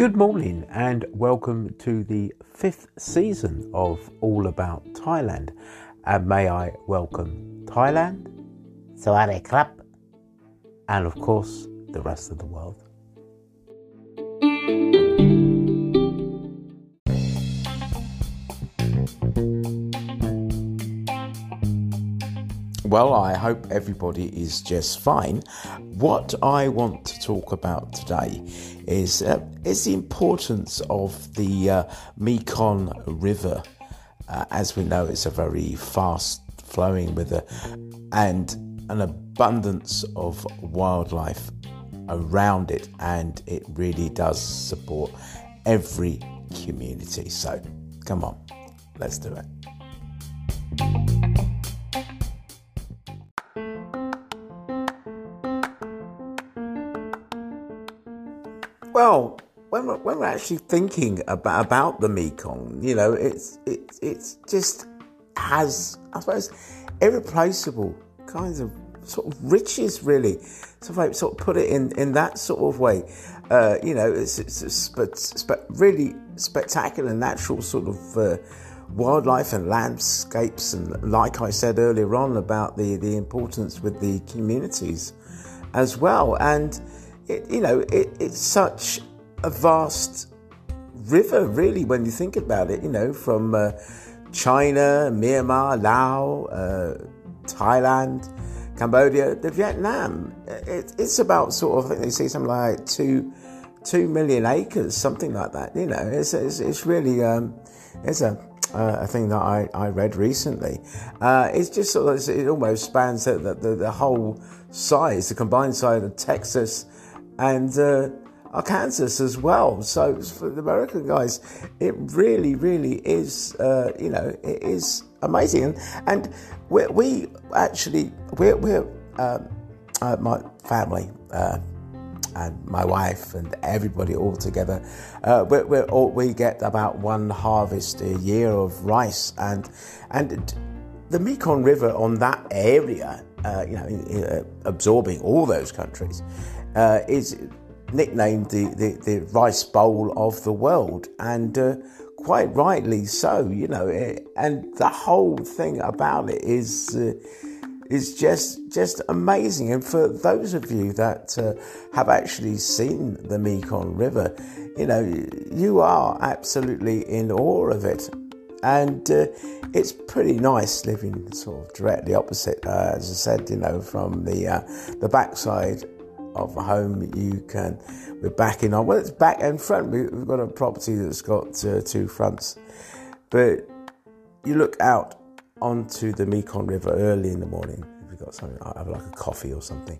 Good morning and welcome to the fifth season of All About Thailand. And may I welcome Thailand, Sawadee Krap. and of course the rest of the world. Well, I hope everybody is just fine. What I want to talk about today is uh, is the importance of the uh, Mekong River. Uh, as we know, it's a very fast flowing river and an abundance of wildlife around it, and it really does support every community. So, come on, let's do it. When we're, actually thinking about, about the Mekong, you know, it's it, it's just has, I suppose, irreplaceable kinds of sort of riches, really. So if I sort of put it in, in that sort of way, uh, you know, it's, it's, it's spe- spe- really spectacular natural sort of uh, wildlife and landscapes. And like I said earlier on about the, the importance with the communities as well. And, it, you know, it, it's such a vast river, really, when you think about it, you know, from uh, China, Myanmar, Laos, uh, Thailand, Cambodia, the Vietnam. It, it's about sort of, I think they say something like two, two million acres, something like that. You know, it's, it's, it's really, um, it's a, uh, a thing that I, I read recently. Uh, it's just sort of, it almost spans the, the, the whole size, the combined size of Texas and uh, Arkansas as well. So for the American guys, it really, really is, uh, you know, it is amazing. And, and we we actually, we're, we're um, uh, my family, uh, and my wife and everybody all together, uh, we're, we're all, we get about one harvest a year of rice, and and the Mekong River on that area, uh, you know, uh, absorbing all those countries, uh, is nicknamed the, the, the rice bowl of the world, and uh, quite rightly so, you know. It, and the whole thing about it is uh, is just just amazing. And for those of you that uh, have actually seen the Mekong River, you know, you are absolutely in awe of it. And uh, it's pretty nice living sort of directly opposite, uh, as I said, you know, from the uh, the backside of a home you can we're backing on. Well it's back and front. We've got a property that's got uh, two fronts. But you look out onto the Mekong River early in the morning if you've got something I have like a coffee or something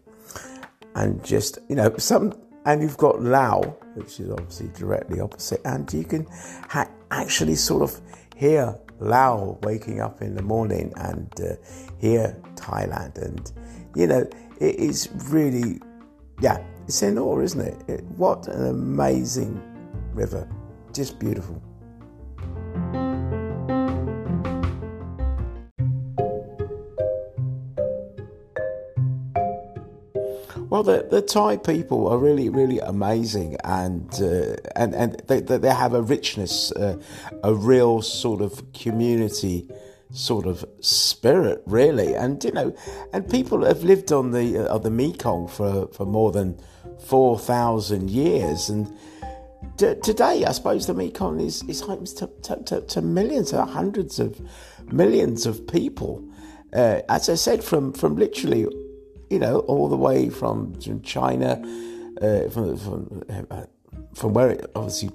and just you know some and you've got Lao which is obviously directly opposite and you can ha- actually sort of hear Lao waking up in the morning and uh, hear Thailand. And you know it is really yeah, it's in awe, isn't it? it? What an amazing river. Just beautiful. Well, the, the Thai people are really, really amazing, and uh, and and they, they have a richness, uh, a real sort of community sort of spirit, really. And you know, and people have lived on the uh, on the Mekong for for more than four thousand years, and today, I suppose the Mekong is is home to, to, to, millions, to hundreds of millions of people. Uh, as I said, from from literally, you know, all the way from, from China, uh, from from, uh, from where it obviously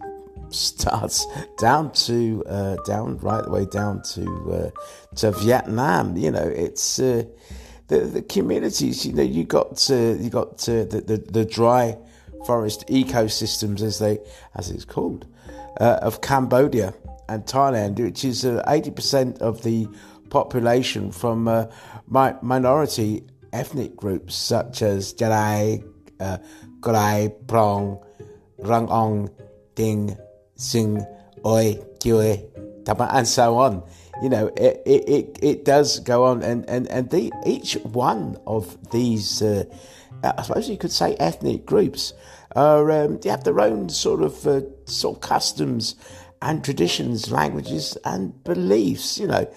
starts down to uh, down right the way down to uh, to Vietnam. You know, it's uh, the the communities. You know, you got you got the, the the dry forest ecosystems as they as it's called uh, of Cambodia and Thailand, which is uh, eighty percent of the population from uh, mi- minority ethnic groups such as Jarai, uh, Prong, Rangong, Ding, Sing, Oi, Tapa, and so on. You know, it, it, it, it does go on, and, and, and the, each one of these uh, uh, I suppose you could say, ethnic groups. Uh, um, they have their own sort of uh, sort of customs and traditions, languages and beliefs, you know,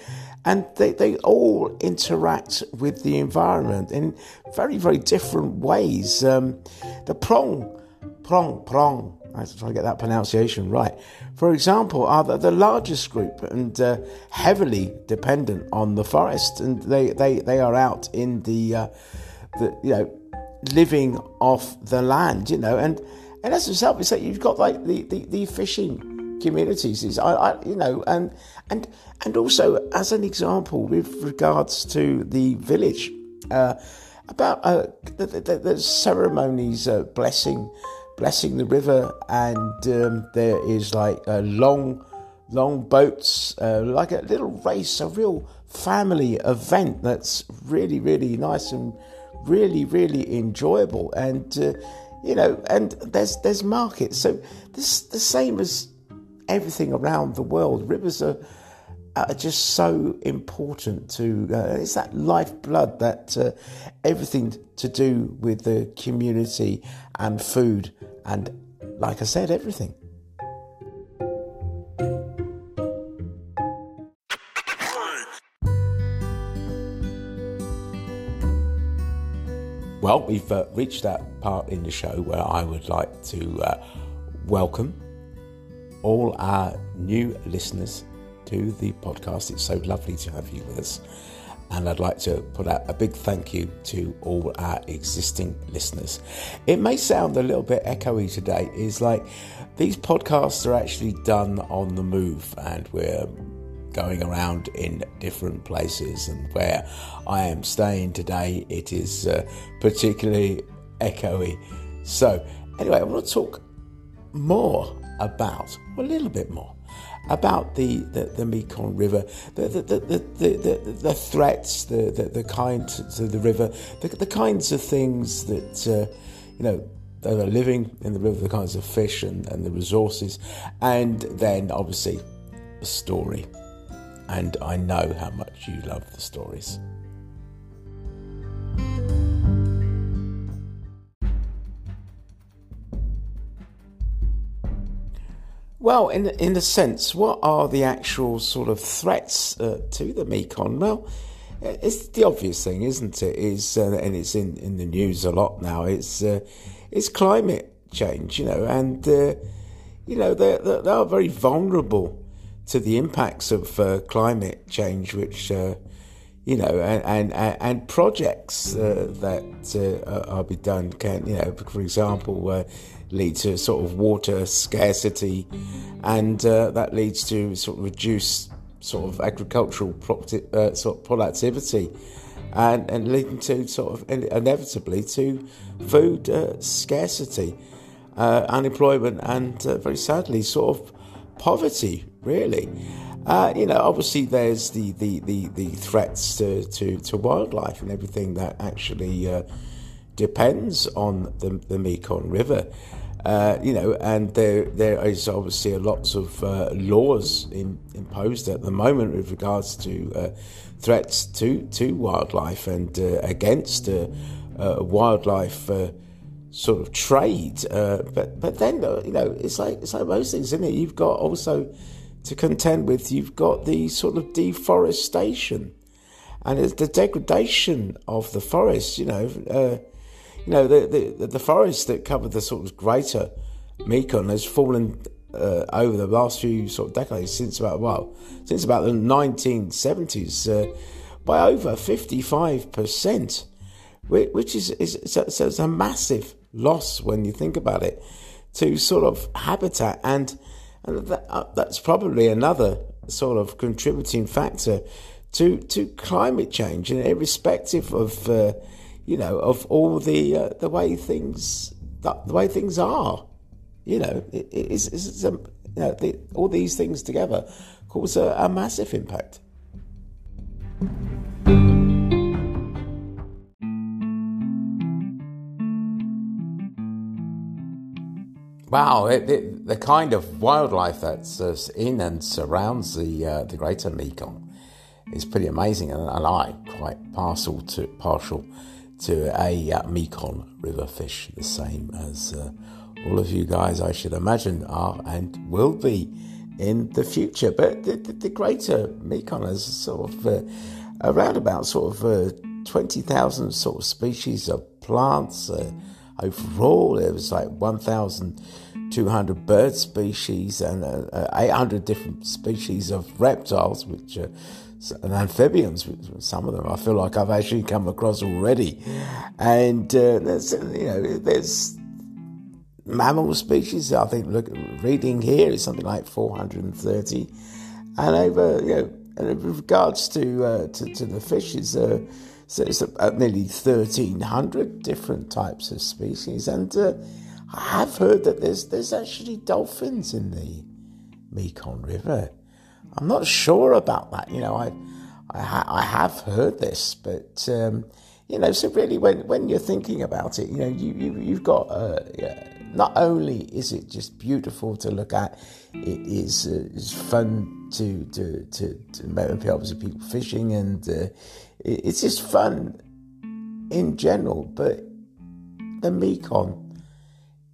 and they, they all interact with the environment in very, very different ways. Um, the prong, prong, prong, I to try to get that pronunciation right. For example, are the, the largest group and uh, heavily dependent on the forest, and they, they, they are out in the, uh, the you know, living off the land, you know, and and as a result, it's like you've got like the, the, the fishing communities. I, I, you know, and and and also as an example with regards to the village, uh, about uh, the, the, the, ceremonies uh, blessing blessing the river, and um, there is like a long long boats, uh, like a little race, a real family event that's really really nice and really really enjoyable and uh, you know and there's there's markets so this the same as everything around the world. Rivers are, are just so important to, uh, it's that lifeblood, that uh, everything to do with the community and food, and like I said, everything. Well, we've uh, reached that part in the show where I would like to uh, welcome all our new listeners to the podcast. It's so lovely to have you with us. And I'd like to put out a big thank you to all our existing listeners. It may sound a little bit echoey today, is like these podcasts are actually done on the move and we're going around in different places. And where I am staying today, it is uh, particularly echoey. So, anyway, I want to talk more about, a little bit more, about the, the, the Mekong River, the, the, the, the, the, the threats, the, the, the kind to the river, the, the kinds of things that, uh, you know, that are living in the river, the kinds of fish and, and the resources, and then obviously a story. And I know how much you love the stories. Well, in in a sense, what are the actual sort of threats uh, to the Mekong? Well, it's the obvious thing, isn't it? Is uh, and it's in, in the news a lot now. It's uh, it's climate change, you know, and uh, you know they they are very vulnerable to the impacts of uh, climate change, which uh, you know, and and, and projects that are be done can, you know, for example lead to sort of water scarcity, and uh, that leads to sort of reduced sort of agricultural uh, sort of productivity, and, and leading to sort of inevitably to food uh, scarcity, uh, unemployment, and uh, very sadly, sort of poverty. Really, uh, you know, obviously there's the, the, the, the threats to, to, to wildlife and everything that actually depends on the, the Mekong River. Uh, you know, and there there is obviously lots of uh, laws in, imposed at the moment with regards to uh, threats to to wildlife and uh, against uh, wildlife sort of trade. but but then you know it's like it's like most things, isn't it? You've got also to contend with. You've got the sort of deforestation and it's the degradation of the forest. You know you know, the, the, the forest that covered the sort of greater Mekong has fallen uh, over the last few sort of decades since about, well, since about the 1970s uh, by over 55%, which is, is, a massive loss when you think about it to sort of habitat. And, and that, uh, that's probably another sort of contributing factor to, to climate change, and irrespective of uh, you know, of all the uh, the way things the, the, way things are. You know, it, it's, it's a, you know, the, all these things together cause a, a massive impact. Wow, it, it, the kind of wildlife that's uh, in and surrounds the uh, the Greater Mekong is pretty amazing, and I quite partial to partial to a uh, Mekong River fish, the same as uh, all of you guys, I should imagine, are and will be in the future. But the, the, the greater Mekong is sort of uh, around about sort of uh, 20,000 sort of species of plants. Uh, overall, there was like 1,200 bird species and uh, uh, 800 different species of reptiles, which and amphibians. Some of them I feel like I've actually come across already, and uh, there's you know there's mammal species. I think look reading here is something like 430, and over you know and in regards to uh, to, to, the fishes. Uh, so it's nearly 1,300 different types of species, and uh, I have heard that there's there's actually dolphins in the Mekong River. I'm not sure about that. You know, I I, ha- I have heard this, but um, you know, so really, when when you're thinking about it, you know, you, you you've got uh, yeah, not only is it just beautiful to look at, it is uh, it's fun to to to, to maybe obviously people fishing and uh, it's just fun in general, but the Mekong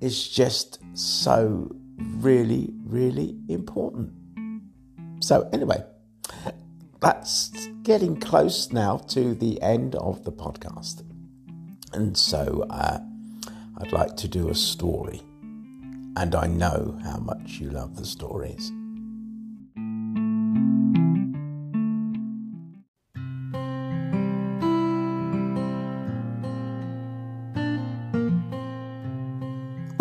is just so really, really important. So, anyway, that's getting close now to the end of the podcast. And so, uh, I'd like to do a story. And I know how much you love the stories.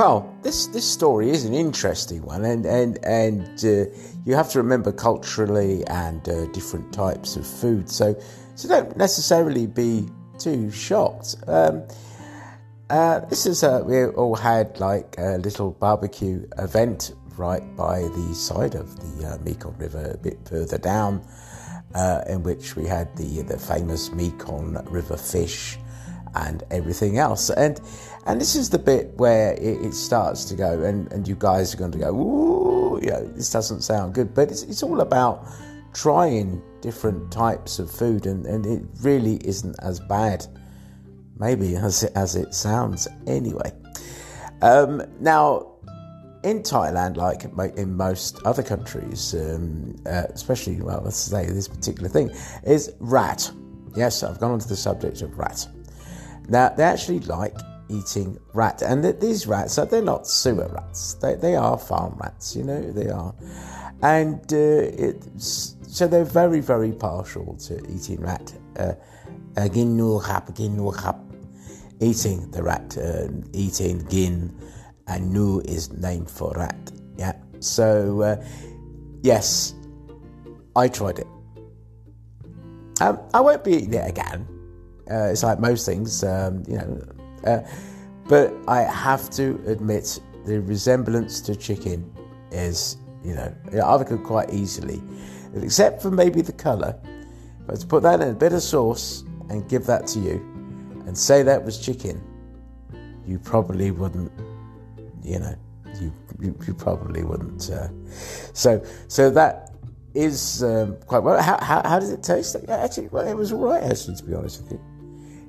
Well, this, this story is an interesting one, and and and uh, you have to remember culturally and uh, different types of food. So so don't necessarily be too shocked. Um, uh, this is a, we all had like a little barbecue event right by the side of the uh, Mekong River, a bit further down, uh, in which we had the the famous Mekong River fish and everything else. And and this is the bit where it, it, starts to go, and, and you guys are going to go, ooh, you know, this doesn't sound good. But it's, it's all about trying different types of food, and, and it really isn't as bad, maybe, as it, as it sounds anyway. Um, now, in Thailand, like in most other countries, um, uh, especially, well, let's say this particular thing, is rat. Yes, I've gone on to the subject of rat. Now, they actually like eating rat. And these rats, are they're not sewer rats. They, they are farm rats, you know, they are. And uh, so they're very, very partial to eating rat. Uh, eating the rat, uh, eating gin, and nu is named for rat. Yeah. So, uh, yes, I tried it. Um, I won't be eating it again. Uh, it's like most things, um, you know, uh, but I have to admit the resemblance to chicken is, you know, I could quite easily, except for maybe the colour. But to put that in a bit of sauce and give that to you and say that was chicken, you probably wouldn't, you know, you, you, you probably wouldn't. Uh, so, so that is um, quite well. How, how, how does it taste? Actually, well, it was all right, actually, to be honest with you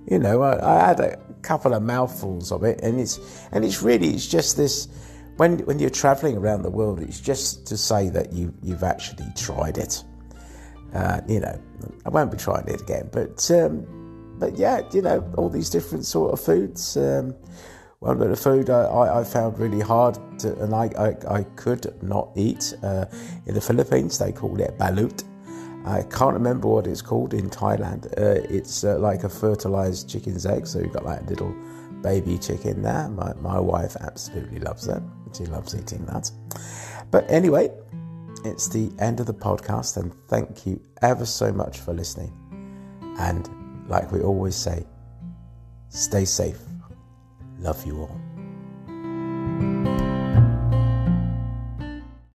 you know, I, I, had a couple of mouthfuls of it, and it's and it's really it's just this when when you're traveling around the world, it's just to say that you you've actually tried it. Uh, you know, I won't be trying it again, but um, but yeah, you know, all these different sort of foods. Um, one bit of food I, I, found really hard to, and I, I, I could not eat. Uh, in the Philippines, they call it balut I can't remember what it's called in Thailand. Uh, it's uh, like a fertilized chicken's egg, so you've got like a little baby chicken there. My, my wife absolutely loves that. She loves eating that. But anyway, it's the end of the podcast, and thank you ever so much for listening. And like we always say, stay safe. Love you all.